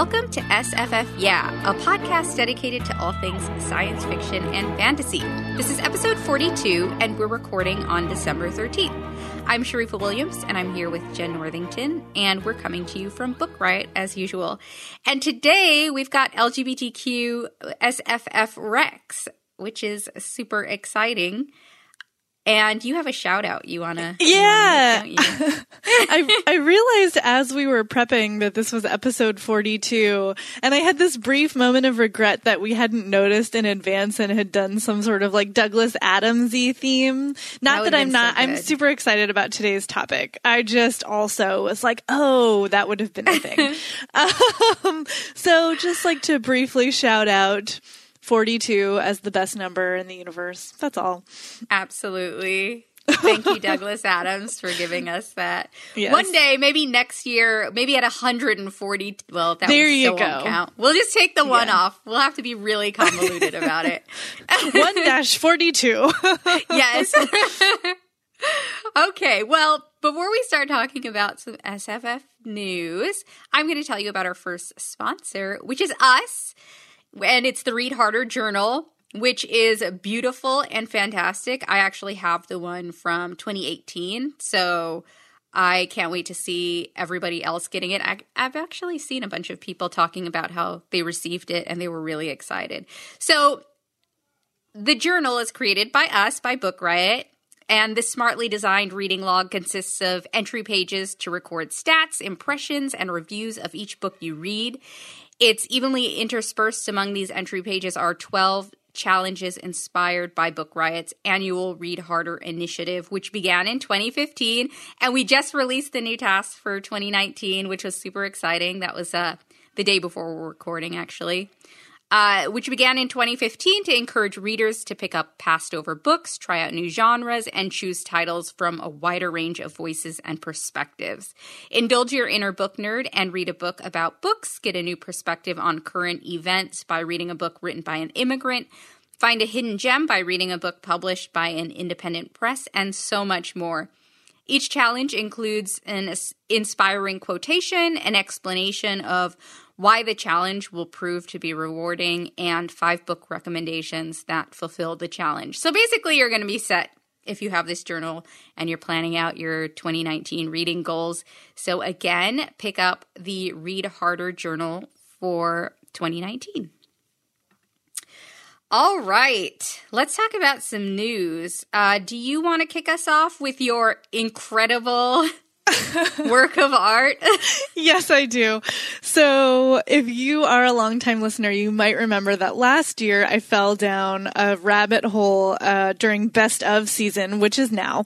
Welcome to SFF Yeah, a podcast dedicated to all things science fiction and fantasy. This is episode 42, and we're recording on December 13th. I'm Sharifa Williams, and I'm here with Jenn Northington, and we're coming to you from Book Riot as usual. And today we've got LGBTQ SFF Rex, which is super exciting. And you have a shout out you want to Yeah. You? I I realized as we were prepping that this was episode 42 and I had this brief moment of regret that we hadn't noticed in advance and had done some sort of like Douglas Adamsy theme. Not that, that I'm not so I'm super excited about today's topic. I just also was like, "Oh, that would have been a thing." um, so just like to briefly shout out 42 as the best number in the universe. That's all. Absolutely. Thank you, Douglas Adams, for giving us that. Yes. One day, maybe next year, maybe at 140. Well, that there you go. count. We'll just take the one yeah. off. We'll have to be really convoluted about it. one dash 42. yes. okay. Well, before we start talking about some SFF news, I'm going to tell you about our first sponsor, which is us and it's the Read Harder Journal, which is beautiful and fantastic. I actually have the one from 2018, so I can't wait to see everybody else getting it. I, have actually seen a bunch of people talking about how they received it and they were really excited. So, the journal is created by us, by Book Riot. And this smartly designed reading log consists of entry pages to record stats, impressions, and reviews of each book you read. It's evenly interspersed among these entry pages are 12 challenges inspired by Book Riot's annual Read Harder initiative, which began in 2015. And we just released the new tasks for 2019, which was super exciting. That was uh, the day before we're recording, actually uh, which began in 2015 to encourage readers to pick up passed over books, try out new genres, and choose titles from a wider range of voices and perspectives. Indulge your inner book nerd and read a book about books, get a new perspective on current events by reading a book written by an immigrant. Find a hidden gem by reading a book published by an independent press, and so much more. Each challenge includes an inspiring quotation, an explanation of why the challenge will prove to be rewarding, and five book recommendations that fulfill the challenge. So basically, you're going to be set if you have this journal and you're planning out your 2019 reading goals. So, again, pick up the Read Harder journal for 2019. All right, let's talk about some news. Uh, do you want to kick us off with your incredible work of art? yes, I do. So, if you are a longtime listener, you might remember that last year I fell down a rabbit hole uh, during best of season, which is now,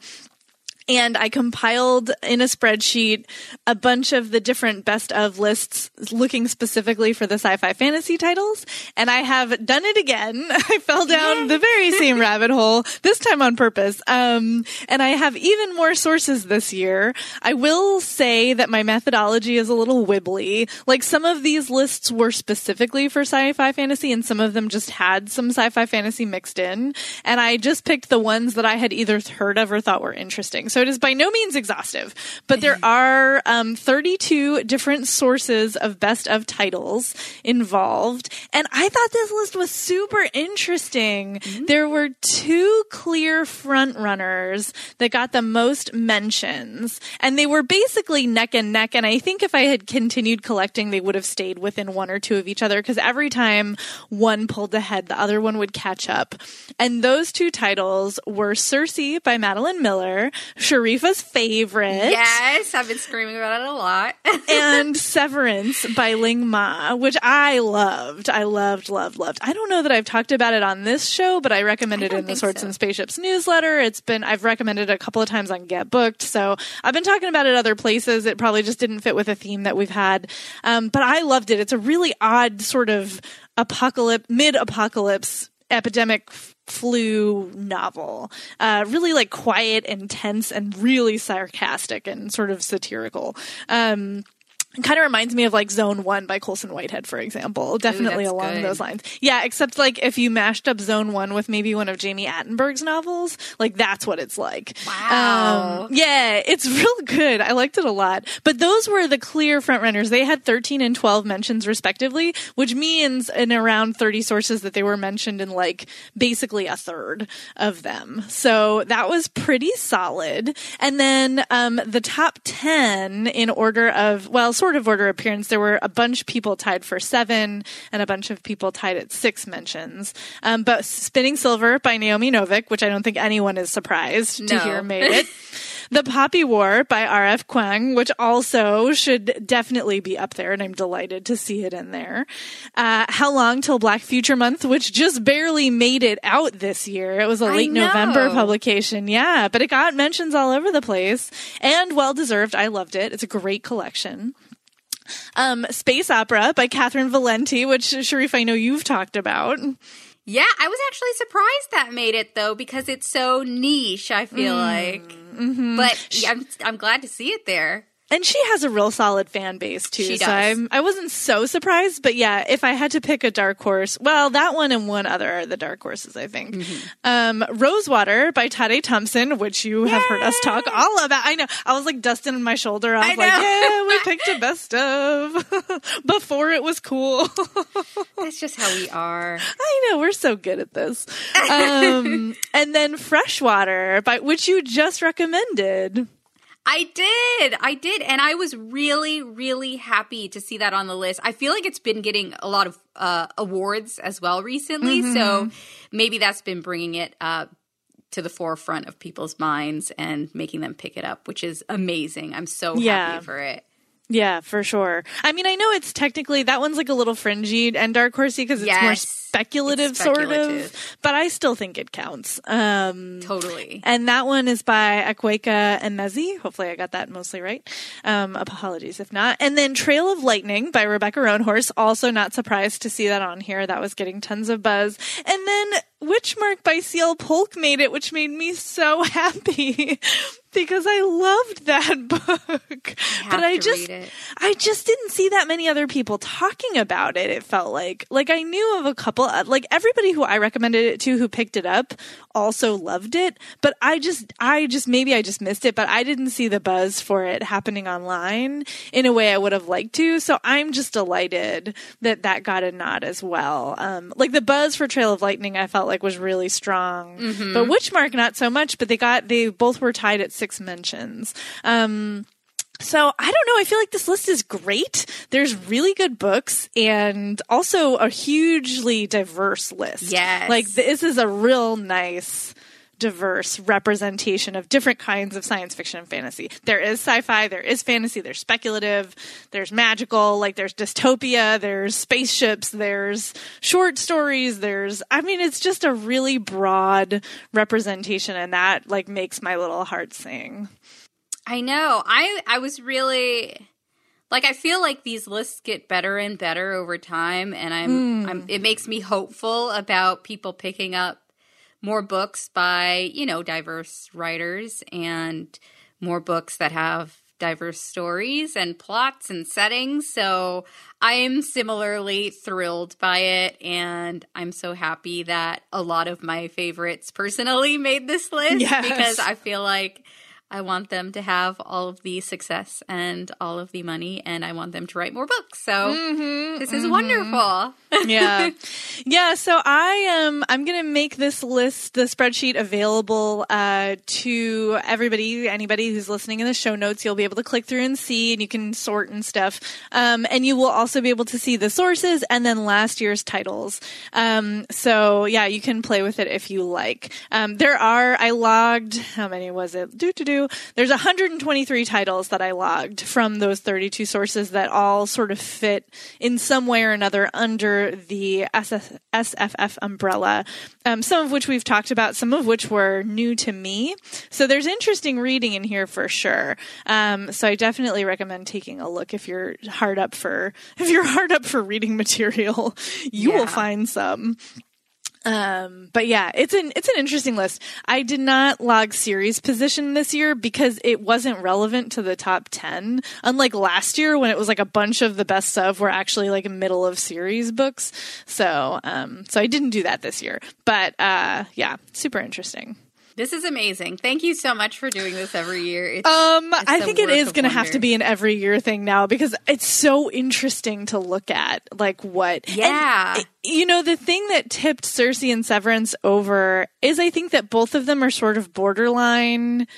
and I compiled in a spreadsheet a bunch of the different best of lists looking specifically for the sci-fi fantasy titles. And I have done it again. I fell down the very same rabbit hole, this time on purpose. Um, and I have even more sources this year. I will say that my methodology is a little wibbly. Like some of these lists were specifically for sci-fi fantasy and some of them just had some sci-fi fantasy mixed in. And I just picked the ones that I had either heard of or thought were interesting. So it is by no means exhaustive, but there are um, 32 different sources of best of titles involved. And I thought this list was super interesting. Mm-hmm. There were two clear front runners that got the most mentions, and they were basically neck and neck. And I think if I had continued collecting, they would have stayed within one or two of each other because every time one pulled ahead, the other one would catch up. And those two titles were Circe by Madeline Miller, Sharifa's favorite. Yes, I've been screaming about it a lot. and Severance by Ling Ma, which I loved. I loved, loved, loved. I don't know that I've talked about it on this show, but I recommended it in the Swords so. and Spaceships newsletter. It's been, I've recommended it a couple of times on Get Booked. So I've been talking about it other places. It probably just didn't fit with a theme that we've had. Um, but I loved it. It's a really odd sort of apocalypse, mid apocalypse epidemic flu novel. Uh, really like quiet and tense and really sarcastic and sort of satirical. Um, kind of reminds me of like Zone One by Colson Whitehead, for example. Definitely Ooh, along good. those lines. Yeah, except like if you mashed up Zone One with maybe one of Jami Attenberg's novels, like that's what it's like. Wow. Um, yeah, it's real good. I liked it a lot. But those were the clear frontrunners. They had 13 and 12 mentions respectively, which means in around 30 sources that they were mentioned in like basically a third of them. So that was pretty solid. And then um, the top 10 in order of, well, sort of order appearance, there were a bunch of people tied for seven and a bunch of people tied at six mentions. Um, but Spinning Silver by Naomi Novik, which I don't think anyone is surprised to hear made it. The Poppy War by R.F. Kuang, which also should definitely be up there, and I'm delighted to see it in there. Uh, How Long Till Black Future Month, which just barely made it out this year. It was a late November publication, yeah, but it got mentions all over the place, and well deserved. I loved it. It's a great collection. Um, Space Opera by Catherynne Valente, which Sharif, I know you've talked about. yeah, I was actually surprised that made it though because it's so niche. I feel like, but yeah, I'm I'm glad to see it there. And she has a real solid fan base too. She So does. I'm, I wasn't so surprised, but yeah, if I had to pick a dark horse, well, that one and one other are the dark horses, I think. Mm-hmm. Um, Rosewater by Tade Thompson, which you have heard us talk all about. I know. I was like dusting my shoulder off, I like, know. yeah, we picked a best of before it was cool. That's just how we are. I know we're so good at this. Um, and then Freshwater, by which you just recommended. I did. I did. And I was really, really happy to see that on the list. I feel like it's been getting a lot of uh, awards as well recently. So maybe that's been bringing it uh, to the forefront of people's minds and making them pick it up, which is amazing. I'm so Yeah. happy for it. Yeah, for sure. I mean, I know it's technically that one's like a little fringy and dark horsey because it's more speculative, It's sort of. But I still think it counts. Um, Totally. and that one is by Akweka and Mezi. Hopefully, I got that mostly right. Um, apologies if not. And then Trail of Lightning by Rebecca Roanhorse. Also, not surprised to see that on here. That was getting tons of buzz. And then Witchmark by C.L. Polk made it, which made me so happy because I loved that book. but I just. I just didn't see that many other people talking about it. It felt like, like I knew of a couple, uh, like everybody who I recommended it to who picked it up also loved it. But I just, I just, maybe I just missed it, but I didn't see the buzz for it happening online in a way I would have liked to. So I'm just delighted that that got a nod as well. Um, like the buzz for Trail of Lightning, I felt like was really strong, but Witchmark not so much, but they got, they both were tied at six mentions. Um, so I don't know. I feel like this list is great. There's really good books and also a hugely diverse list. Yes. Like this is a real nice diverse representation of different kinds of science fiction and fantasy. There is sci-fi, there is fantasy, there's speculative, there's magical, like there's dystopia, there's spaceships, there's short stories, there's I mean it's just a really broad representation and that like makes my little heart sing. I know. I I was really like I feel like these lists get better and better over time and I'm, I'm hmm. it makes me hopeful about people picking up more books by, you know, diverse writers and more books that have diverse stories and plots and settings. So I am similarly thrilled by it and I'm so happy that a lot of my favorites personally made this list Yes. because I feel like I want them to have all of the success and all of the money, and I want them to write more books. So mm-hmm, this is mm-hmm. wonderful. Yeah. Yeah. So I am, I'm going to make this list, the spreadsheet available, uh, to everybody, anybody who's listening in the show notes. You'll be able to click through and see, and you can sort and stuff. Um, and you will also be able to see the sources and then last year's titles. Um, so yeah, you can play with it if you like. Um, there are, I logged, how many was it? Do to do. There's 123 titles that I logged from those 32 sources that all sort of fit in some way or another under the SF, SFF umbrella, um, some of which we've talked about, some of which were new to me. So there's interesting reading in here for sure. Um, so I definitely recommend taking a look if you're hard up for if you're hard up for reading material. You Yeah. will find some. Um, but yeah, it's an it's an interesting list. I did not log series position this year because it wasn't relevant to the top ten. Unlike last year when it was like a bunch of the best of were actually like middle of series books. So um so I didn't do that this year. But uh yeah, super interesting. This is amazing. Thank you so much for doing this every year. It's, Um, it's I think it is going to have to be an every year thing now because it's so interesting to look at, like what. and, Yeah. you know, the thing that tipped Circe and Severance over is I think that both of them are sort of borderline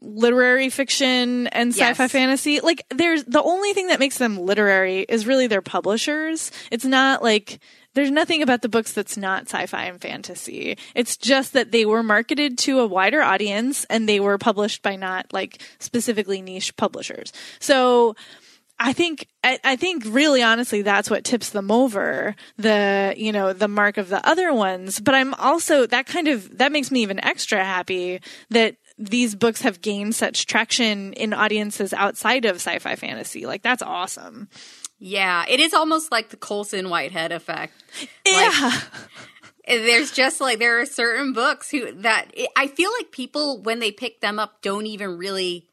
literary fiction and sci-fi fantasy. Like there's the only thing that makes them literary is really their publishers. It's not like there's nothing about the books that's not sci-fi and fantasy. It's just that they were marketed to a wider audience and they were published by not like specifically niche publishers. So I think I, I think really honestly that's what tips them over the you know the mark of the other ones. But I'm also that kind of that makes me even extra happy that these books have gained such traction in audiences outside of sci-fi fantasy. Like that's awesome. Yeah, it is almost like the Colson Whitehead effect. Yeah. Eh, there's just like there are certain books who that eh, I feel like people when they pick them up don't even really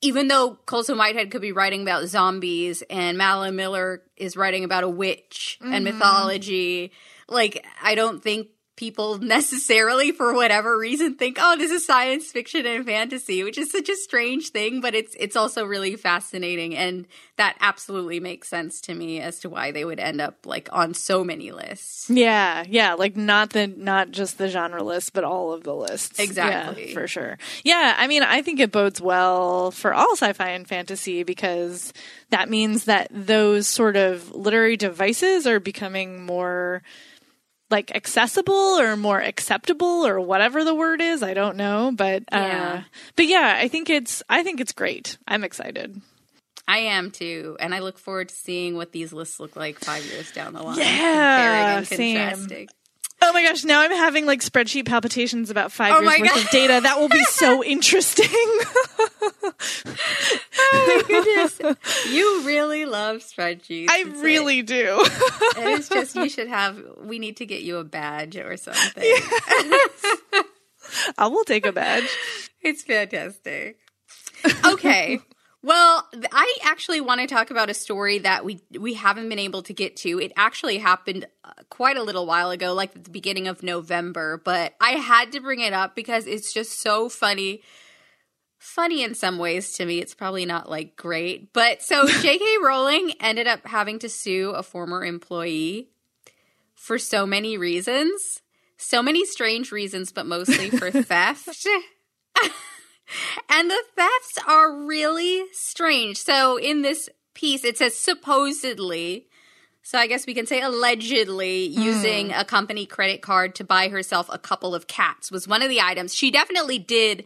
even though Colson Whitehead could be writing about zombies and Madeline Miller is writing about a witch and mm-hmm. mythology, like I don't think people necessarily for whatever reason think oh this is science fiction and fantasy which is such a strange thing but it's it's also really fascinating and that absolutely makes sense to me as to why they would end up like on so many lists Yeah, yeah, like not the not just the genre list, but all of the lists. Exactly. Yeah, for sure. Yeah, I mean, I think it bodes well for all sci-fi and fantasy because that means that those sort of literary devices are becoming more like accessible or more acceptable or whatever the word is. I don't know, but uh Yeah. but yeah, I think it's I think it's great. I'm excited. I am too, and I look forward to seeing what these lists look like five years down the line. Yeah, same. Oh my gosh, now I'm having like spreadsheet palpitations about five Oh years worth God. of data. That will be so interesting. Oh my goodness, you really love spreadsheets. I It's really do. like- it's just you should have. We need to get you a badge or something. I will take a badge. It's fantastic. Okay. Well, I actually want to talk about a story that we we haven't been able to get to. It actually happened uh, quite a little while ago, like at the beginning of November, but I had to bring it up because it's just so funny. Funny in some ways to me. It's probably not like great, but so J.K. Rowling ended up having to sue a former employee for so many reasons. So many strange reasons, but mostly for theft. and the thefts are really strange. So in this piece, it says supposedly. So I guess we can say allegedly using a company credit card to buy herself a couple of cats was one of the items. She definitely did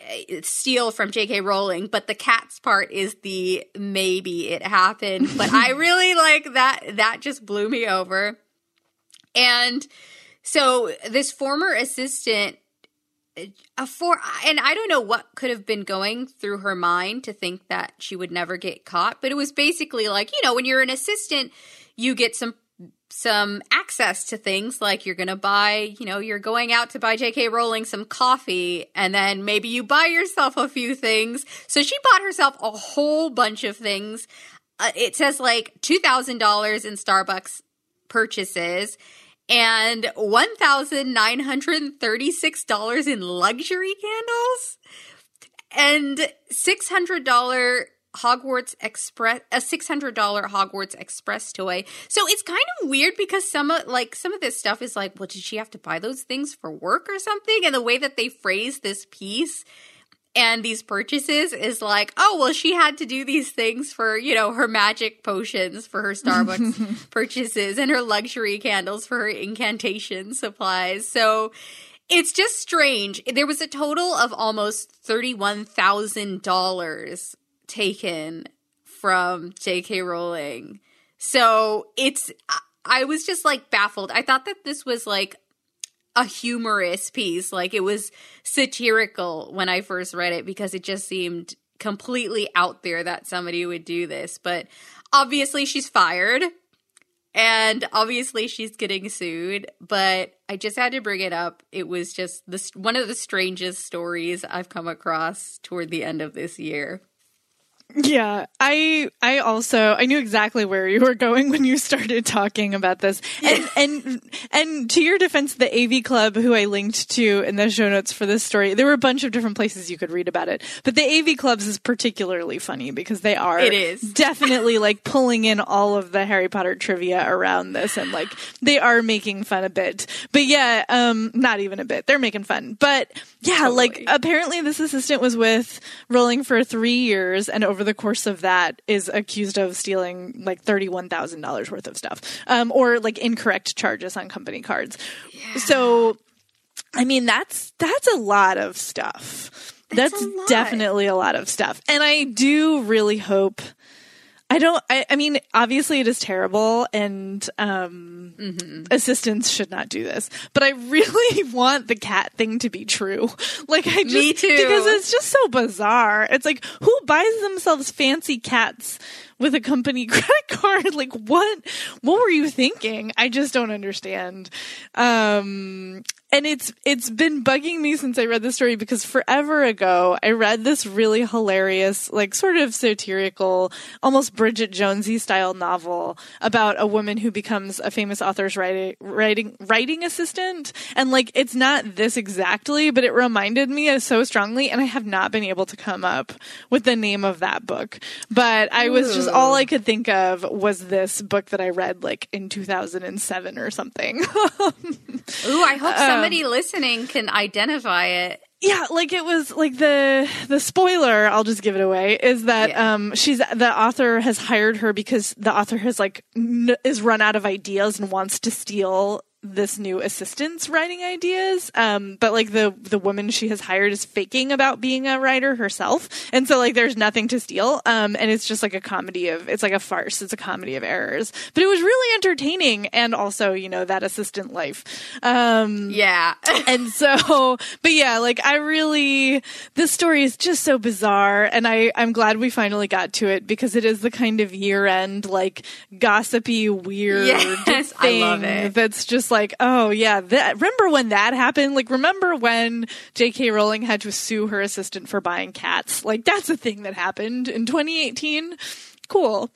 uh, steal from J.K. Rowling, but the cats part is the maybe it happened. But I really like that. That just blew me over. And so this former assistant a for and I don't know what could have been going through her mind to think that she would never get caught, but it was basically like, you know, when you're an assistant, you get some some access to things like you're going to buy, you know, you're going out to buy JK Rowling some coffee and then maybe you buy yourself a few things. So she bought herself a whole bunch of things. Uh, it says like $2,000 in Starbucks purchases and $1,936 in luxury candles and $600 Hogwarts Express a $600 Hogwarts Express toy. So it's kind of weird because some of like some of this stuff is like, well, did she have to buy those things for work or something? And the way that they phrase this piece and these purchases is like, oh, well, she had to do these things for, you know, her magic potions for her Starbucks purchases and her luxury candles for her incantation supplies. So it's just strange. There was a total of almost $31,000 taken from J.K. Rowling. So it's, I was just like baffled. I thought that this was like a humorous piece. Like it was satirical when I first read it because it just seemed completely out there that somebody would do this. But obviously she's fired and obviously she's getting sued, but I just had to bring it up. It was just this one of the strangest stories I've come across toward the end of this year. Yeah, I I also I knew exactly where you were going when you started talking about this. And and and to your defense, the AV Club who I linked to in the show notes for this story, there were a bunch of different places you could read about it. But the AV Clubs is particularly funny because they are It is. definitely like pulling in all of the Harry Potter trivia around this and like they are making fun a bit. But yeah, um not even a bit. They're making fun. But yeah, like apparently this assistant was with Rowling for 3 years and over the course of that is accused of stealing like $31,000 worth of stuff. Um or like incorrect charges on company cards. Yeah. So I mean that's that's a lot of stuff. That's That's, a lot. definitely a lot of stuff. And I do really hope I don't I, I mean obviously it is terrible and um Mm-hmm. assistants should not do this. But I really want the cat thing to be true. Like I just Me too. because it's just so bizarre. It's like who buys themselves fancy cats with a company credit card? Like what what were you thinking? I just don't understand. Um and it's it's been bugging me since I read the story because forever ago I read this really hilarious, like sort of satirical, almost Bridget Jonesy style novel about a woman who becomes a famous author's writing writing writing assistant. And like it's not this exactly, but it reminded me so strongly, and I have not been able to come up with the name of that book. But I was just all I could think of was this book that I read like in 2007 or something. Ooh, I hope Um, somebody listening can identify it. Yeah, like it was like the the spoiler, I'll just give it away, is that Yeah. um she's the author has hired her because the author has like n- is run out of ideas and wants to steal this new assistant's writing ideas um but like the the woman she has hired is faking about being a writer herself and so like there's nothing to steal um and it's just like a comedy of it's like a farce it's a comedy of errors but it was really entertaining and also you know that assistant life um Yeah. and so but yeah like i really this story is just so bizarre and i i'm glad we finally got to it because it is the kind of year end like gossipy weird Yes, I thing love it. that's just like oh yeah that remember when that happened like remember when jk rowling had to sue her assistant for buying cats like that's a thing that happened in 2018 cool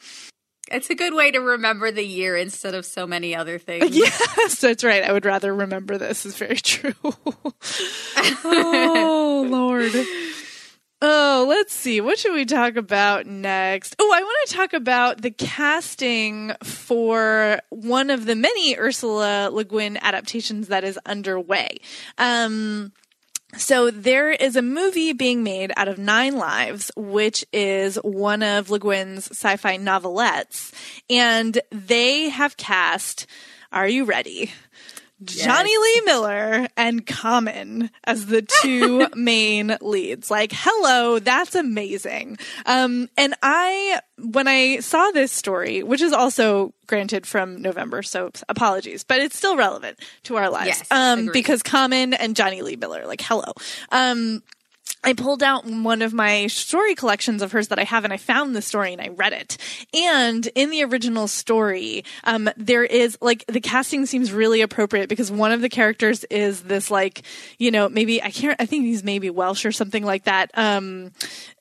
it's a good way to remember the year instead of so many other things. Yes, that's right. I would rather remember this. Is very true. oh Lord. Oh, let's see. What should we talk about next? Oh, I want to talk about the casting for one of the many Ursula Le Guin adaptations that is underway. Um, so there is a movie being made out of Nine Lives, which is one of Le Guin's sci-fi novelettes, and they have cast. Are you ready? Jonny Lee Miller and Common as the two main leads. Like, hello, that's amazing. Um, and I, when I saw this story, which is also granted from November, so apologies, but it's still relevant to our lives. Yes, um, because Common and Jonny Lee Miller, like, hello. Um, I pulled out one of my story collections of hers that I have, and I found the story and I read it. And in the original story, um, there is like the casting seems really appropriate because one of the characters is this like, you know, maybe I can't, I think he's maybe Welsh or something like that. Um,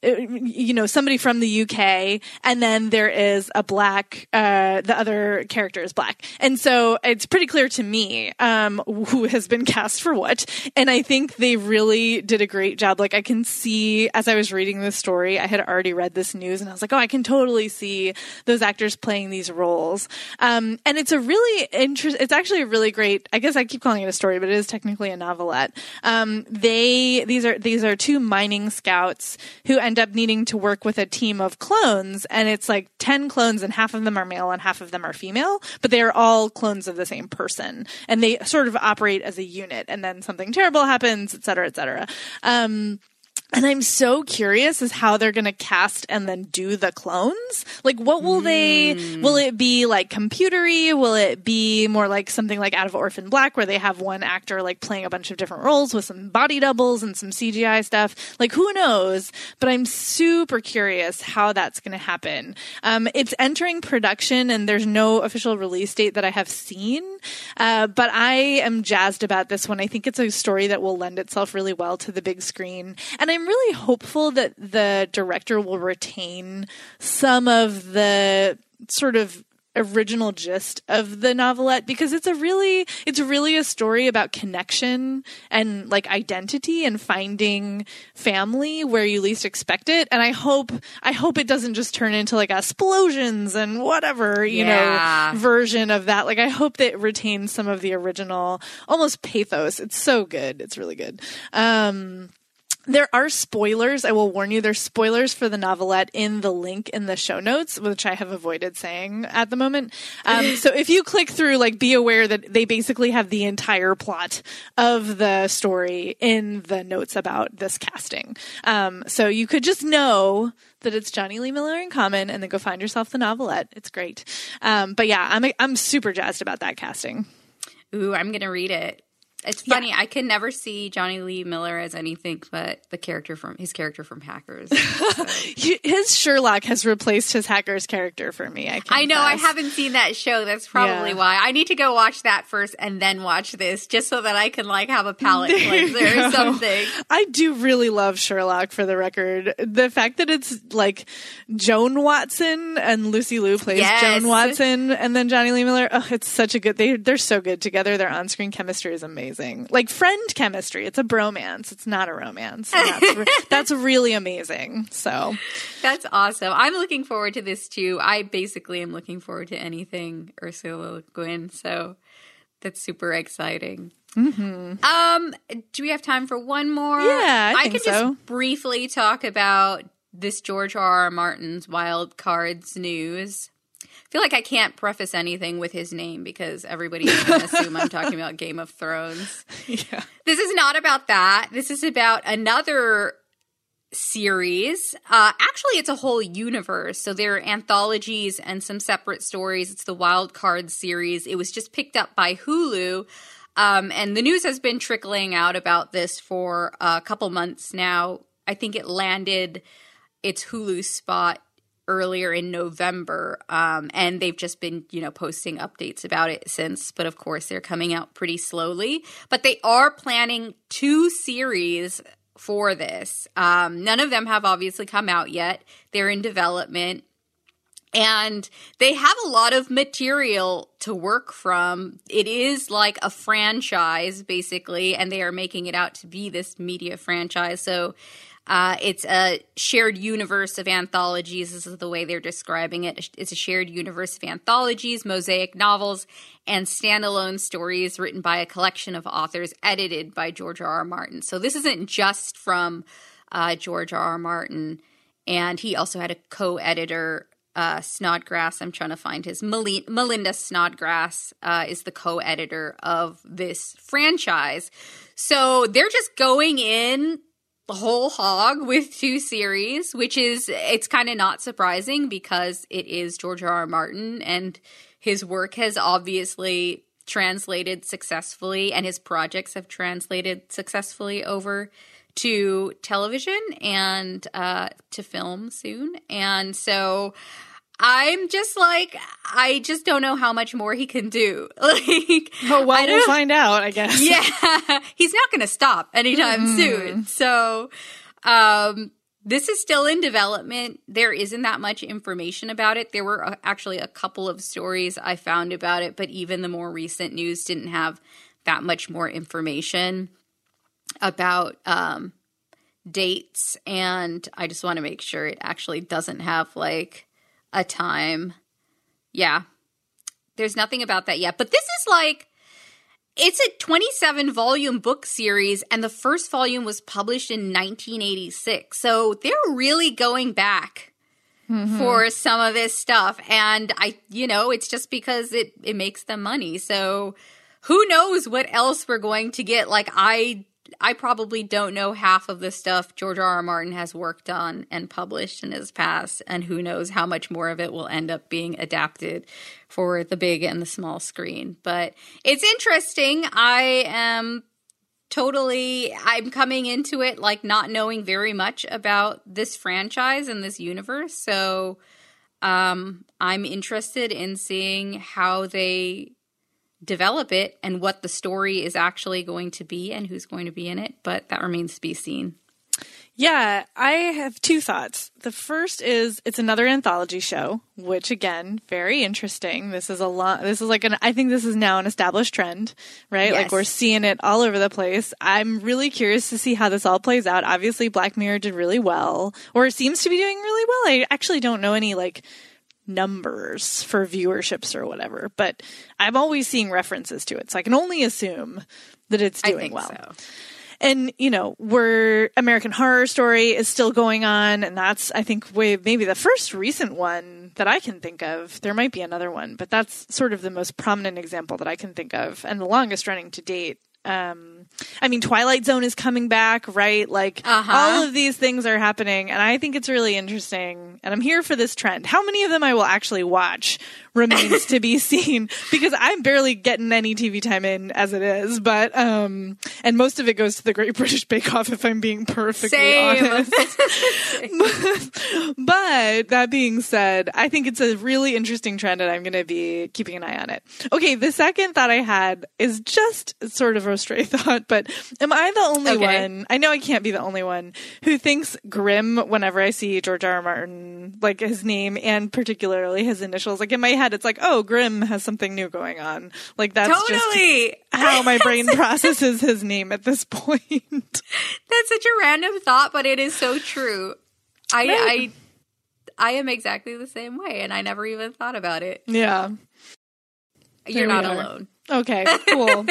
uh, you know, somebody from the UK, and then there is a black, uh, the other character is black. And so it's pretty clear to me, um, who has been cast for what. And I think they really did a great job. Like I can see as I was reading this story, I had already read this news and I was like, oh, I can totally see those actors playing these roles. Um, and it's a really interesting, It's actually a really great. I guess I keep calling it a story, but it is technically a novelette. Um, they these are these are two mining scouts who end up needing to work with a team of clones, and it's like ten clones, and half of them are male and half of them are female, but they are all clones of the same person, and they sort of operate as a unit. And then something terrible happens, et cetera, et cetera. Um, and I'm so curious as how they're going to cast and then do the clones. Like, what will they, will it be like computery? Will it be more like something like out of Orphan Black where they have one actor like playing a bunch of different roles with some body doubles and some CGI stuff? Like, who knows? But I'm super curious how that's going to happen. Um, it's entering production and there's no official release date that I have seen. Uh, but I am jazzed about this one. I think it's a story that will lend itself really well to the big screen. And I'm really hopeful that the director will retain some of the sort of original gist of the novelette because it's a really it's really a story about connection and like identity and finding family where you least expect it. And i hope i hope it doesn't just turn into like explosions and whatever you Yeah. know version of that. Like i hope that it retains some of the original almost pathos. It's so good. It's really good. Um there are spoilers. I will warn you, there's spoilers for the novelette in the link in the show notes, which I have avoided saying at the moment. Um, so if you click through, like, be aware that they basically have the entire plot of the story in the notes about this casting. Um, so you could just know that it's Jonny Lee Miller in common and then go find yourself the novelette. It's great. Um, but yeah, I'm, I'm super jazzed about that casting. Ooh, I'm gonna read it. It's funny. I can never see Jonny Lee Miller as anything but the character from his character from Hackers. He- His Sherlock has replaced his hacker's character for me. I, I know I haven't seen that show. That's probably Yeah. why. I need to go watch that first and then watch this, just so that I can like have a palate There cleanser or something. I do really love Sherlock for the record. The fact that it's like Joan Watson and Lucy Liu plays Yes. Joan Watson and then Jonny Lee Miller. Oh, it's such a good they they're so good together. Their on-screen chemistry is amazing. Like friend chemistry. It's a bromance. It's not a romance. That's re- that's really amazing. So, That's awesome. I'm looking forward to this too. I basically am looking forward to anything Ursula Le Guin. So that's super exciting. Um, do we have time for one more? Mm-hmm. Yeah, I I could so. just briefly talk about this George R. R. Martin's Wild Cards news. Feel like I can't preface anything with his name because everybody's going to assume I'm talking about Game of Thrones. yeah. This is not about that. This is about another series. Uh, actually, it's a whole universe. So there are anthologies and some separate stories. It's the Wild Card series. It was just picked up by Hulu. Um, and the news has been trickling out about this for a couple months now. I think it landed its Hulu spot earlier in November, um, and they've just been, you know, posting updates about it since. But of course, they're coming out pretty slowly. But they are planning two series for this. Um, none of them have obviously come out yet. They're in development. And they have a lot of material to work from. It is like a franchise, basically, and they are making it out to be this media franchise. So uh, it's a shared universe of anthologies. This is the way they're describing it. It's a shared universe of anthologies, mosaic novels, and standalone stories written by a collection of authors, edited by George R. R. Martin. So this isn't just from uh, George R. R. Martin, and he also had a co-editor. Uh, Snodgrass, I'm trying to find his Meli- Melinda Snodgrass uh, is the co-editor of this franchise. So they're just going in the whole hog with two series, which is it's kind of not surprising because it is George R. R. Martin and his work has obviously translated successfully and his projects have translated successfully over to television and uh, to film soon. And so I'm just like, I just don't know how much more he can do. Like, Oh well, we'll find out. I guess. yeah, he's not going to stop anytime soon. So, um, this is still in development. There isn't that much information about it. There were uh, actually a couple of stories I found about it, but even the more recent news didn't have that much more information about um, dates and I just want to make sure it actually doesn't have like a time. Yeah. There's nothing about that yet. But this is like it's a 27 volume book series and the first volume was published in 1986. So they're really going back mm-hmm. for some of this stuff and I you know, it's just because it it makes them money. So who knows what else we're going to get like I I probably don't know half of the stuff George R. R. Martin has worked on and published in his past, and who knows how much more of it will end up being adapted for the big and the small screen. But it's interesting. I am totally I'm coming into it like not knowing very much about this franchise and this universe. So um I'm interested in seeing how they develop it and what the story is actually going to be and who's going to be in it, but that remains to be seen. Yeah, I have two thoughts. The first is it's another anthology show, which again, very interesting. This is a lot. This is like an, I think this is now an established trend, right? Yes. Like we're seeing it all over the place. I'm really curious to see how this all plays out. Obviously, Black Mirror did really well, or it seems to be doing really well. I actually don't know any like numbers for viewerships or whatever, but I'm always seeing references to it. So I can only assume that it's doing well. So. And, you know, we're American Horror Story is still going on. And that's, I think, way, maybe the first recent one that I can think of. There might be another one, but that's sort of the most prominent example that I can think of and the longest running to date um I mean Twilight Zone is coming back, right? Like uh-huh. all of these things are happening and I think it's really interesting and I'm here for this trend. How many of them I will actually watch remains to be seen because I'm barely getting any TV time in as it is. But um, and most of it goes to the Great British Bake Off, if I'm being perfectly Same. honest. but that being said, I think it's a really interesting trend, and I'm going to be keeping an eye on it. Okay, the second thought I had is just sort of a stray thought, but am I the only okay. one? I know I can't be the only one who thinks Grimm whenever I see George R. R. Martin, like his name and particularly his initials. Like in my head it's like, oh, Grimm has something new going on. Like that's totally. just how my brain processes his name at this point. That's such a random thought, but it is so true. I right. I I am exactly the same way, and I never even thought about it. Yeah. You're not alone. Okay, cool.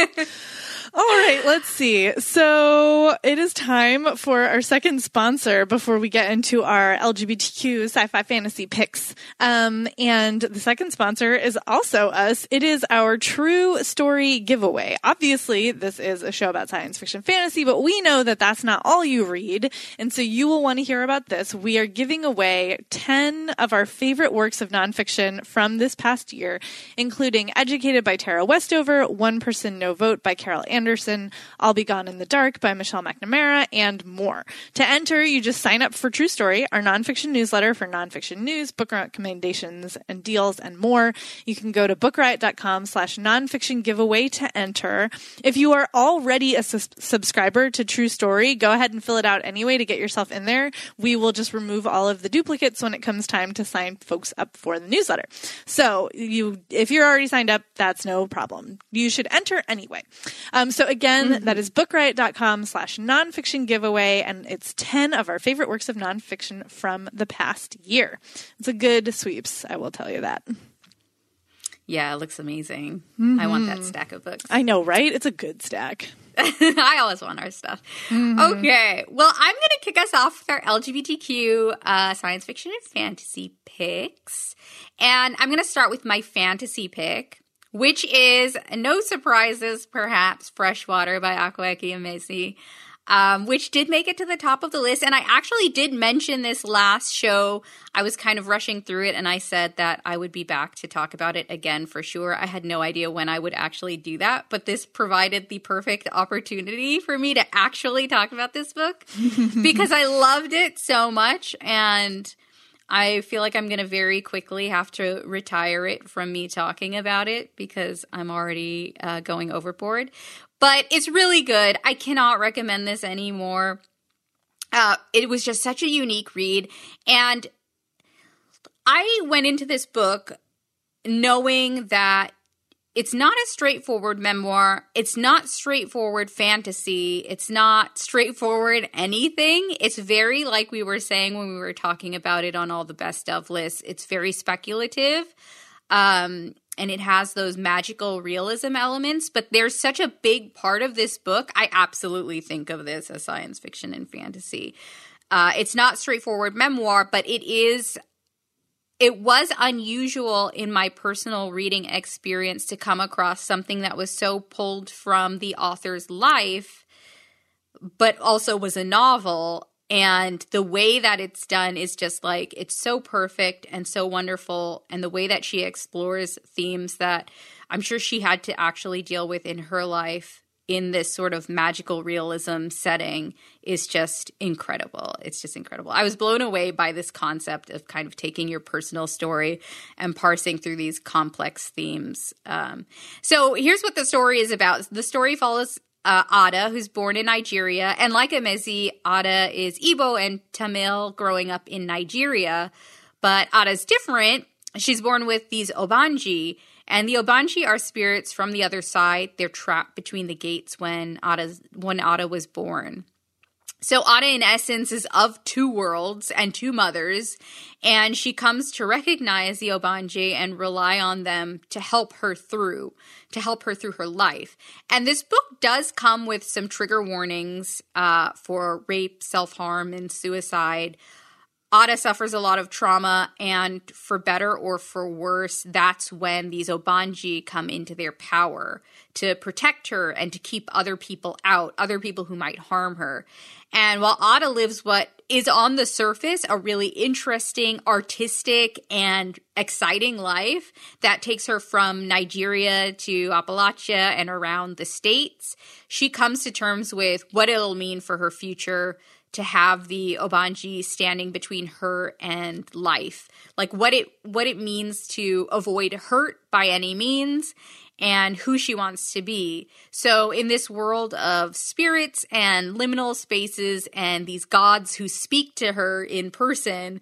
All right, let's see. So it is time for our second sponsor before we get into our LGBTQ sci-fi fantasy picks. Um, and the second sponsor is also us. It is our true story giveaway. Obviously, this is a show about science fiction fantasy, but we know that that's not all you read. And so you will want to hear about this. We are giving away 10 of our favorite works of nonfiction from this past year, including Educated by Tara Westover, One Person No Vote by Carol Anderson, Anderson, I'll Be Gone in the Dark by Michelle McNamara, and more. To enter, you just sign up for True Story, our nonfiction newsletter for nonfiction news, book recommendations, and deals, and more. You can go to bookriot.com slash nonfiction giveaway to enter. If you are already a su- subscriber to True Story, go ahead and fill it out anyway to get yourself in there. We will just remove all of the duplicates when it comes time to sign folks up for the newsletter. So you, if you're already signed up, that's no problem. You should enter anyway. Um, so again, mm-hmm. that is bookriot.com slash nonfiction giveaway, and it's 10 of our favorite works of nonfiction from the past year. It's a good sweeps, I will tell you that. Yeah, it looks amazing. Mm-hmm. I want that mm-hmm. stack of books. I know, right? It's a good stack. I always want our stuff. Mm-hmm. Okay, well, I'm going to kick us off with our LGBTQ uh, science fiction and fantasy picks. And I'm going to start with my fantasy pick which is no surprises, perhaps, Freshwater by Akwaeke Emezi, um, which did make it to the top of the list. And I actually did mention this last show. I was kind of rushing through it, and I said that I would be back to talk about it again for sure. I had no idea when I would actually do that, but this provided the perfect opportunity for me to actually talk about this book because I loved it so much. And I feel like I'm going to very quickly have to retire it from me talking about it because I'm already uh, going overboard. But it's really good. I cannot recommend this anymore. Uh, it was just such a unique read. And I went into this book knowing that it's not a straightforward memoir. It's not straightforward fantasy. It's not straightforward anything. It's very, like we were saying when we were talking about it on all the best of lists, it's very speculative. Um, and it has those magical realism elements, but there's such a big part of this book. I absolutely think of this as science fiction and fantasy. Uh, it's not straightforward memoir, but it is it was unusual in my personal reading experience to come across something that was so pulled from the author's life, but also was a novel. And the way that it's done is just like, it's so perfect and so wonderful. And the way that she explores themes that I'm sure she had to actually deal with in her life in this sort of magical realism setting is just incredible. It's just incredible. I was blown away by this concept of kind of taking your personal story and parsing through these complex themes. Um, so here's what the story is about. The story follows uh, Ada, who's born in Nigeria, and like Emezi, Ada is Igbo and Tamil growing up in Nigeria. But Ada's different. She's born with these ogbanje, and the ogbanje are spirits from the other side. They're trapped between the gates when Ada when Ada was born. So Ada, in essence, is of two worlds and two mothers, and she comes to recognize the ogbanje and rely on them to help her through, to help her through her life. And this book does come with some trigger warnings uh, for rape, self harm, and suicide. Ada suffers a lot of trauma, and for better or for worse, that's when these ogbanje come into their power to protect her and to keep other people out, other people who might harm her. And while Ada lives what is on the surface a really interesting, artistic, and exciting life that takes her from Nigeria to Appalachia and around the States, she comes to terms with what it'll mean for her future to have the ogbanje standing between her and life. Like what it what it means to avoid hurt by any means and who she wants to be. So in this world of spirits and liminal spaces and these gods who speak to her in person,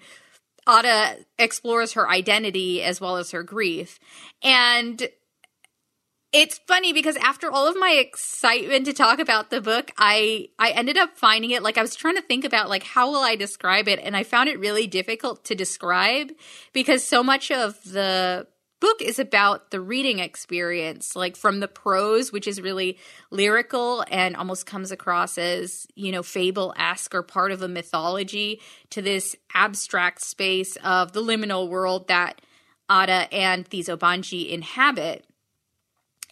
Ada explores her identity as well as her grief. And it's funny because after all of my excitement to talk about the book i i ended up finding it like i was trying to think about like how will i describe it? And i found it really difficult to describe because so much of the book is about the reading experience like from the prose which is really lyrical and almost comes across as you know fable-esque or part of a mythology to this abstract space of the liminal world that ada and these ogbanje inhabit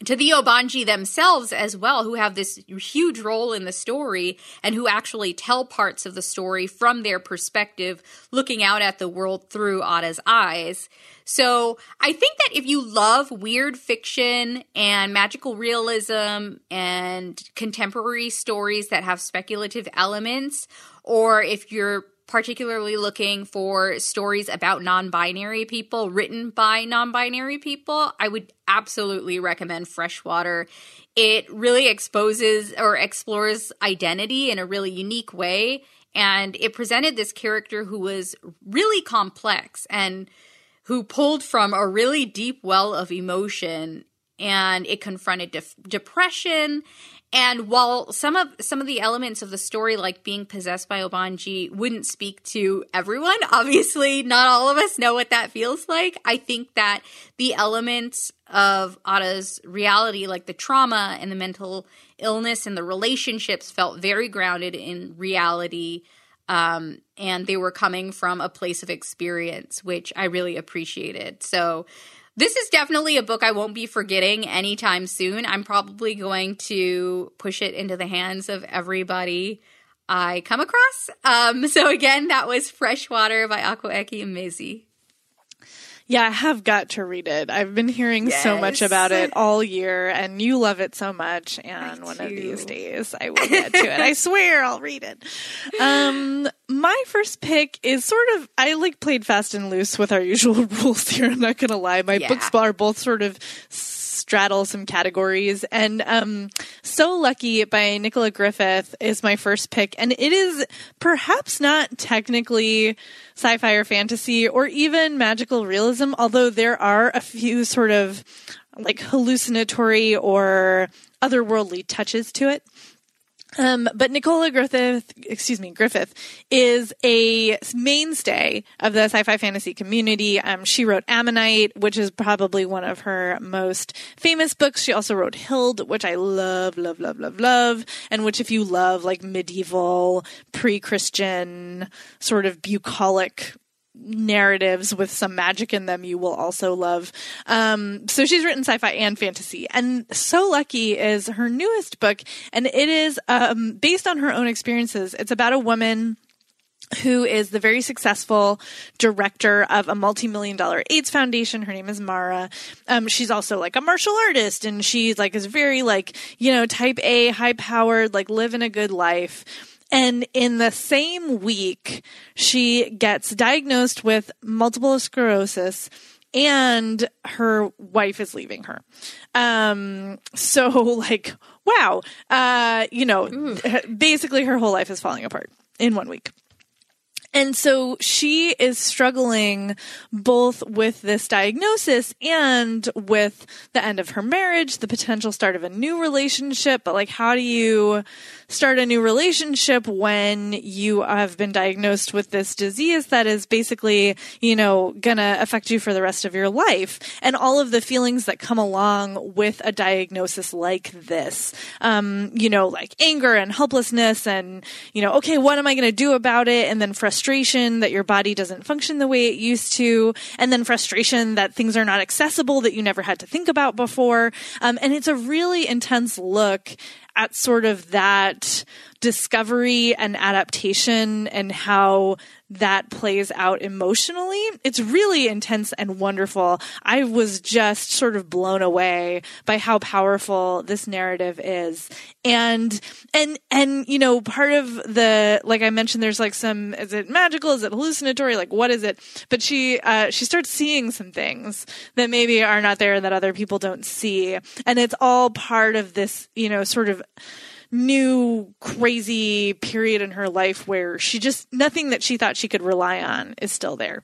to the ogbanje themselves as well, who have this huge role in the story and who actually tell parts of the story from their perspective, looking out at the world through Ada's eyes. So I think that if you love weird fiction and magical realism and contemporary stories that have speculative elements, or if you're particularly looking for stories about non binary people written by non binary people, I would absolutely recommend Freshwater. It really exposes or explores identity in a really unique way. And it presented this character who was really complex and who pulled from a really deep well of emotion and it confronted de- depression and while some of some of the elements of the story, like being possessed by ogbanje, wouldn't speak to everyone, obviously not all of us know what that feels like. I think that the elements of Ada's reality, like the trauma and the mental illness and the relationships, felt very grounded in reality. Um, and they were coming from a place of experience, which I really appreciated. So this is definitely a book I won't be forgetting anytime soon. I'm probably going to push it into the hands of everybody I come across. Um, so again, that was Freshwater by Akwaeke Emezi. Yeah, I have got to read it. I've been hearing yes. so much about it all year, and you love it so much. And one of these days, I will get to it. I swear, I'll read it. Um, my first pick is sort of I like played fast and loose with our usual rules here. I'm not gonna lie. My yeah. books are both sort of straddle some categories. And um, So Lucky by Nicola Griffith is my first pick. And it is perhaps not technically sci fi or fantasy or even magical realism, although there are a few sort of like hallucinatory or otherworldly touches to it. Um, but Nicola Griffith, excuse me, Griffith is a mainstay of the sci-fi fantasy community. Um, she wrote Ammonite, which is probably one of her most famous books. She also wrote Hild, which I love, love, love, love, love, and which if you love like medieval, pre-Christian, sort of bucolic narratives with some magic in them you will also love. Um, so she's written sci-fi and fantasy. And So Lucky is her newest book, and it is um, based on her own experiences. It's about a woman who is the very successful director of a multi-million dollar AIDS foundation. Her name is Mara. Um, she's also like a martial artist and she's like is very like, you know, type A, high powered, like living a good life. And in the same week, she gets diagnosed with multiple sclerosis and her wife is leaving her. Um, so like, wow, uh, you know, Ooh. basically her whole life is falling apart in one week. And so she is struggling both with this diagnosis and with the end of her marriage, the potential start of a new relationship. But like, how do you start a new relationship when you have been diagnosed with this disease that is basically, you know, gonna affect you for the rest of your life? And all of the feelings that come along with a diagnosis like this. Um, you know, like anger and helplessness and, you know, okay, what am I gonna do about it? And then frustration frustration that your body doesn't function the way it used to, and then frustration that things are not accessible that you never had to think about before. Um, and it's a really intense look at sort of that discovery and adaptation and how that plays out emotionally. It's really intense and wonderful. I was just sort of blown away by how powerful this narrative is. And, and, and, you know, part of the, like I mentioned, there's like some, is it magical? Is it hallucinatory? Like, what is it? But she, uh, she starts seeing some things that maybe are not there that other people don't see. And it's all part of this, you know, sort of, new crazy period in her life where she just nothing that she thought she could rely on is still there.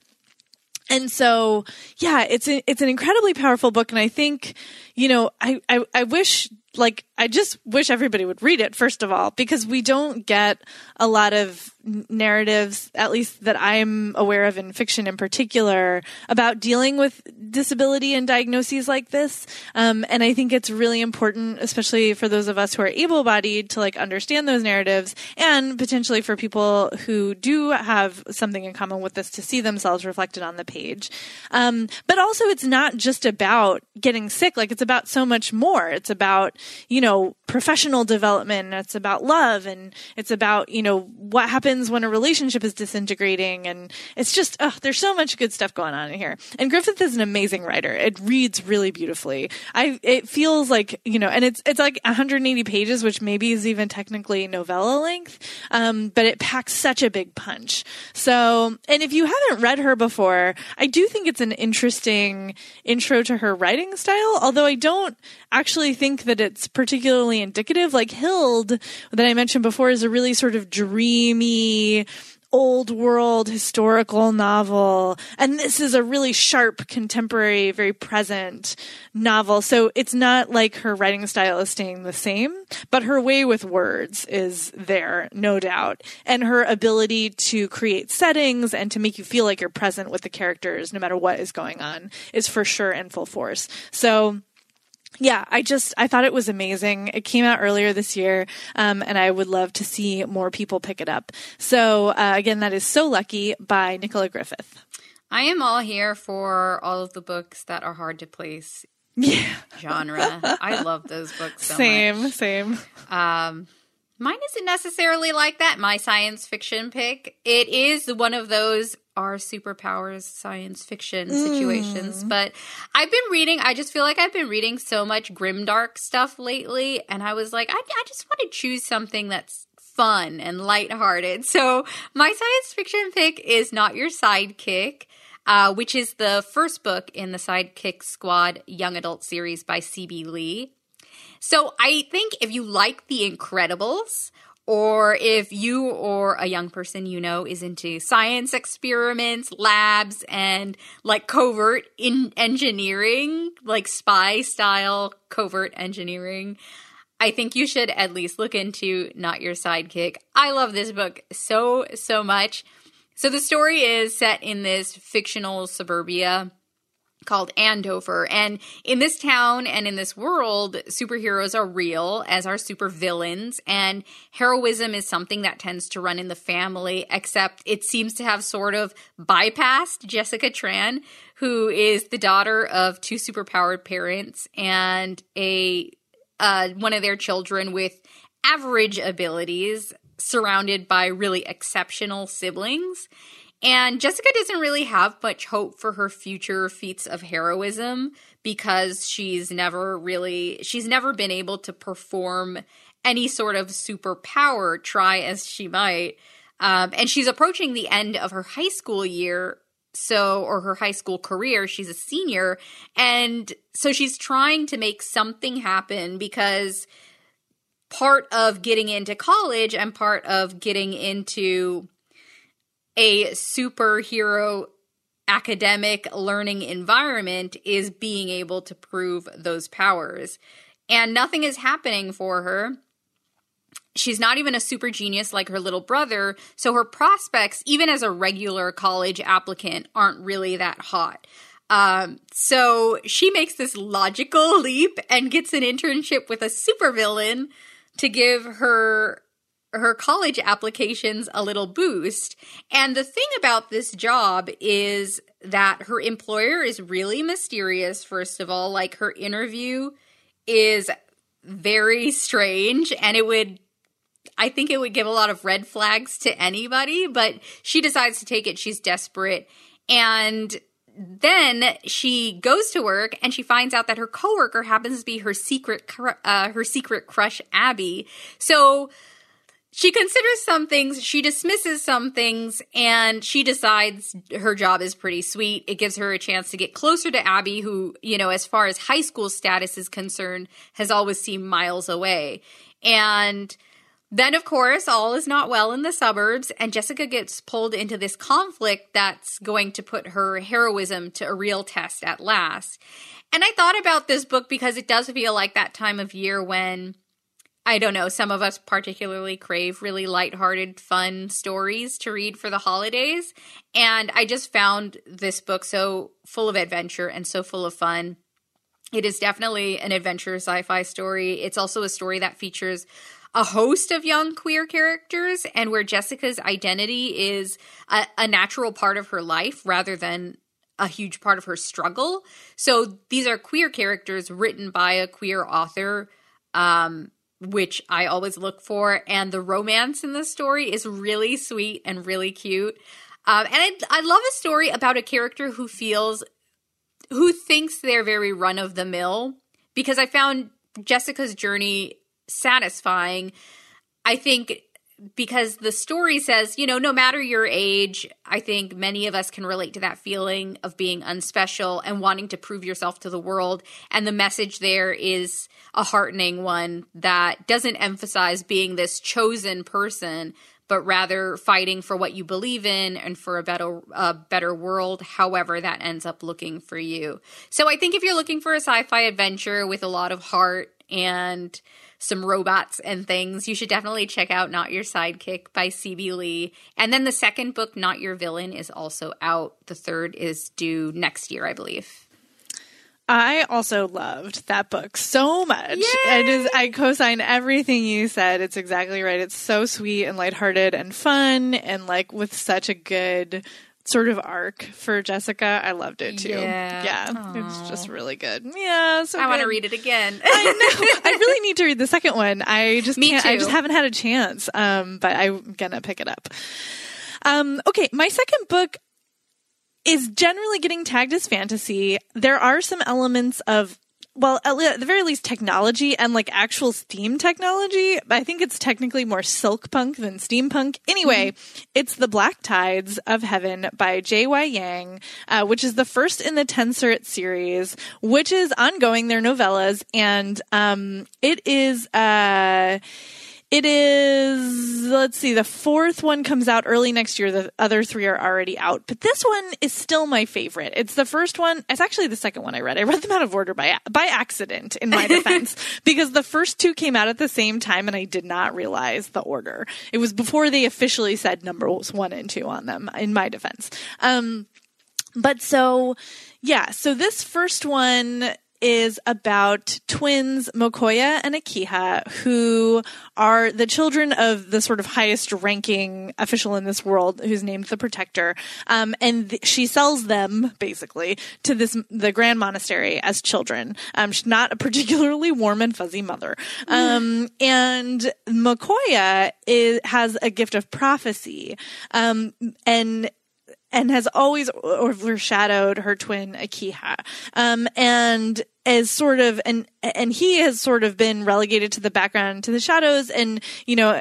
And so, yeah, it's a, it's an incredibly powerful book, and I think, you know, I, I, I wish like I just wish everybody would read it first of all because we don't get a lot of narratives at least that I'm aware of in fiction in particular about dealing with disability and diagnoses like this. Um, and I think it's really important especially for those of us who are able-bodied to like understand those narratives and potentially for people who do have something in common with this to see themselves reflected on the page. Um, but also it's not just about getting sick like it's about so much more. It's about you know, professional development. It's about love and it's about, you know, what happens when a relationship is disintegrating. And it's just, oh, there's so much good stuff going on in here. And Griffith is an amazing writer. It reads really beautifully. I, it feels like, you know, and it's, it's like 180 pages, which maybe is even technically novella length. Um, but it packs such a big punch. So, and if you haven't read her before, I do think it's an interesting intro to her writing style, although I don't actually think that it's particularly indicative. Like Hild, that I mentioned before, is a really sort of dreamy, old world historical novel. And this is a really sharp, contemporary, very present novel. So it's not like her writing style is staying the same, but her way with words is there, no doubt. And her ability to create settings and to make you feel like you're present with the characters no matter what is going on is for sure in full force. So yeah, I just I thought it was amazing. It came out earlier this year, um, and I would love to see more people pick it up. So uh, again, that is so lucky by Nicola Griffith. I am all here for all of the books that are hard to place. Yeah, genre. I love those books. So same, much. same. Um, mine isn't necessarily like that. My science fiction pick. It is one of those are superpowers science fiction situations. Mm. But I've been reading, I just feel like I've been reading so much grimdark stuff lately. And I was like, I, I just want to choose something that's fun and lighthearted. So my science fiction pick is Not Your Sidekick. Uh, which is the first book in the Sidekick Squad young adult series by C.B. Lee. So I think if you like The Incredibles, or if you or a young person you know is into science experiments, labs, and like covert in engineering, like spy style covert engineering, I think you should at least look into Not Your Sidekick. I love this book so, so much. So the story is set in this fictional suburbia called Andover. And in this town and in this world, superheroes are real, as are supervillains. And heroism is something that tends to run in the family, except it seems to have sort of bypassed Jessica Tran, who is the daughter of two superpowered parents and a uh, one of their children with average abilities surrounded by really exceptional siblings. And Jessica doesn't really have much hope for her future feats of heroism because she's never really she's never been able to perform any sort of superpower, try as she might. Um, and she's approaching the end of her high school year, so or her high school career. She's a senior, and so she's trying to make something happen because part of getting into college and part of getting into a superhero academic learning environment is being able to prove those powers. And nothing is happening for her. She's not even a super genius like her little brother, so her prospects, even as a regular college applicant, aren't really that hot. Um, so she makes this logical leap and gets an internship with a supervillain to give her her college applications a little boost. And the thing about this job is that her employer is really mysterious, first of all. Like her interview is very strange and it would I think it would give a lot of red flags to anybody, but she decides to take it. She's desperate. And then she goes to work and she finds out that her coworker happens to be her secret uh, her secret crush Abby. So she considers some things, she dismisses some things, and she decides her job is pretty sweet. It gives her a chance to get closer to Abby, who, you know, as far as high school status is concerned, has always seemed miles away. And then, of course, all is not well in the suburbs, and Jessica gets pulled into this conflict that's going to put her heroism to a real test at last. And I thought about this book because it does feel like that time of year when I don't know, some of us particularly crave really lighthearted, fun stories to read for the holidays. And I just found this book so full of adventure and so full of fun. It is definitely an adventure sci fi story. It's also a story that features a host of young queer characters and where Jessica's identity is a, a natural part of her life rather than a huge part of her struggle. So these are queer characters written by a queer author. Um, which I always look for. And the romance in the story is really sweet and really cute. Um, and I, I love a story about a character who feels, who thinks they're very run of the mill because I found Jessica's journey satisfying. I think because the story says, you know, no matter your age, I think many of us can relate to that feeling of being unspecial and wanting to prove yourself to the world. And the message there is a heartening one that doesn't emphasize being this chosen person, but rather fighting for what you believe in and for a better a better world however that ends up looking for you. So I think if you're looking for a sci-fi adventure with a lot of heart and some robots and things, you should definitely check out Not Your Sidekick by C.B. Lee. And then the second book, Not Your Villain, is also out. The third is due next year, I believe. I also loved that book so much. Yay! It is I co-sign everything you said. It's exactly right. It's so sweet and lighthearted and fun and like with such a good sort of arc for Jessica. I loved it too. Yeah, yeah it's just really good. Yeah, so I want to read it again. I know. I really need to read the second one. I just Me can't. Too. I just haven't had a chance. Um, but I'm gonna pick it up. Um, okay, my second book is generally getting tagged as fantasy. There are some elements of well, at the very least, technology and like actual steam technology. I think it's technically more silk punk than steampunk. Anyway, mm-hmm. it's The Black Tides of Heaven by J.Y. Yang, uh, which is the first in the Tensorate series, which is ongoing. They're novellas, and um, it is. Uh, It is, let's see, the fourth one comes out early next year. The other three are already out. But this one is still my favorite. It's the first one. It's actually the second one I read. I read them out of order by, by accident in my defense because the first two came out at the same time and I did not realize the order. It was before they officially said numbers one and two on them in my defense. Um, but so, yeah, so this first one is about twins Mokoya and Akiha, who are the children of the sort of highest ranking official in this world, who's named the Protector. Um, and th- she sells them basically to this the Grand Monastery as children. Um, she's not a particularly warm and fuzzy mother. Um, and Mokoya is, has a gift of prophecy. Um, and and has always overshadowed her twin Akiha. Um, and as sort of and and he has sort of been relegated to the background to the shadows and you know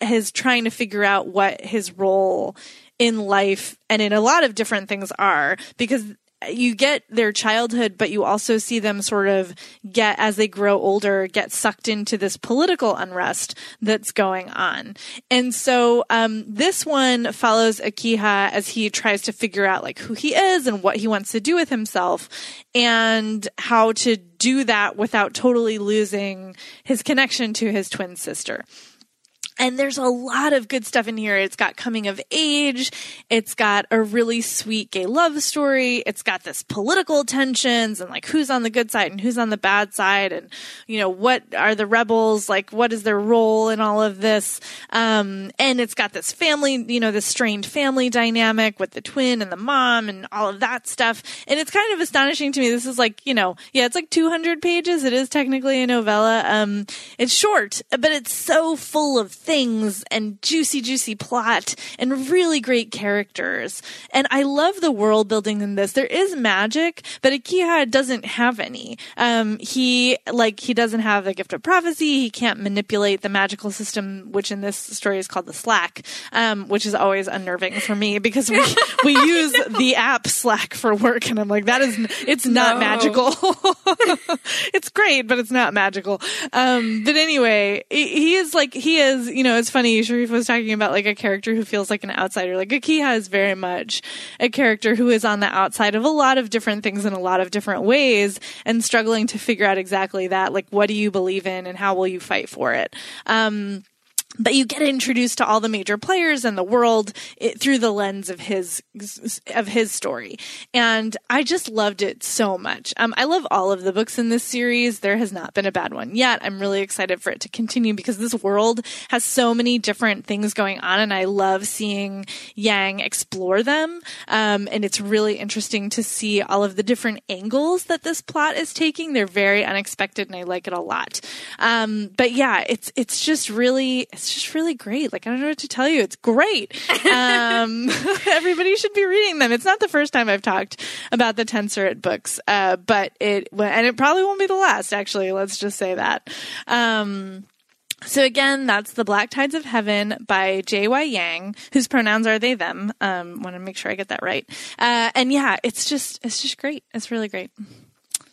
has trying to figure out what his role in life and in a lot of different things are because you get their childhood, but you also see them sort of get, as they grow older, get sucked into this political unrest that's going on. And so, um, this one follows Akiha as he tries to figure out like who he is and what he wants to do with himself and how to do that without totally losing his connection to his twin sister. And there's a lot of good stuff in here. It's got coming of age. It's got a really sweet gay love story. It's got this political tensions and like who's on the good side and who's on the bad side. And, you know, what are the rebels? Like, what is their role in all of this? Um, and it's got this family, you know, this strained family dynamic with the twin and the mom and all of that stuff. And it's kind of astonishing to me. This is like, you know, yeah, it's like 200 pages. It is technically a novella. Um, it's short, but it's so full of things and juicy, juicy plot and really great characters. And I love the world building in this. There is magic, but Akiha doesn't have any. Um, he, like, he doesn't have the gift of prophecy. He can't manipulate the magical system, which in this story is called the Slack, um, which is always unnerving for me because we, we use the app Slack for work. And I'm like, that is, it's not No. magical. it's great, but it's not magical. Um, but anyway, he he is like, he is, you know, it's funny. Sharifah was talking about like a character who feels like an outsider. Like Akiha is very much a character who is on the outside of a lot of different things in a lot of different ways and struggling to figure out exactly that. Like, what do you believe in and how will you fight for it? Um, but you get introduced to all the major players in the world it, through the lens of his of his story. And i just loved it so much. Um, i love all of the books in this series. There has not been a bad one yet. I'm really excited for it to continue because this world has so many different things going on and i love seeing yang explore them. Um, and it's really interesting to see all of the different angles that this plot is taking. They're very unexpected and i like it a lot. Um, but yeah it's it's just really it's just really great. Like I don't know what to tell you. It's great. Um, everybody should be reading them. It's not the first time I've talked about the Tensorate books, uh, but it and it probably won't be the last. Actually, let's just say that. Um, so again, that's the Black Tides of Heaven by J.Y. Yang, whose pronouns are they them. Um, want to make sure I get that right. Uh, and yeah, it's just it's just great. It's really great.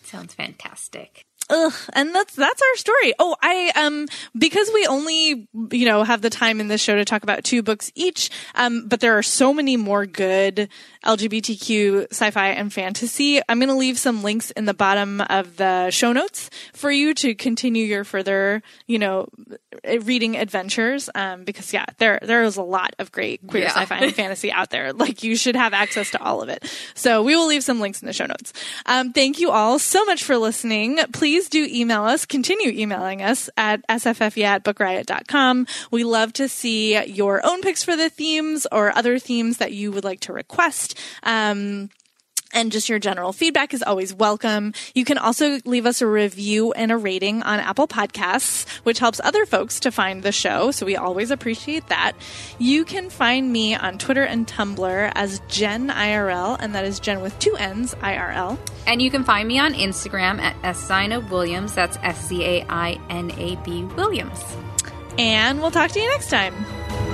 Sounds fantastic. Ugh, and that's that's our story. Oh, I um because we only you know have the time in this show to talk about two books each, um, but there are so many more good LGBTQ sci-fi and fantasy. I'm going to leave some links in the bottom of the show notes for you to continue your further you know reading adventures. Um, because yeah, there there is a lot of great queer Yeah. sci-fi and fantasy out there. Like you should have access to all of it. So we will leave some links in the show notes. Um, thank you all so much for listening. Please do email us, continue emailing us at sffya at bookriot.com. We love to see your own picks for the themes or other themes that you would like to request. Um, and just your general feedback is always welcome. You can also leave us a review and a rating on Apple Podcasts, which helps other folks to find the show. So we always appreciate that. You can find me on Twitter and Tumblr as Jenn IRL, and that is Jenn with two N's IRL. And you can find me on Instagram at Sina Williams. That's S C A I N A B Williams. And we'll talk to you next time.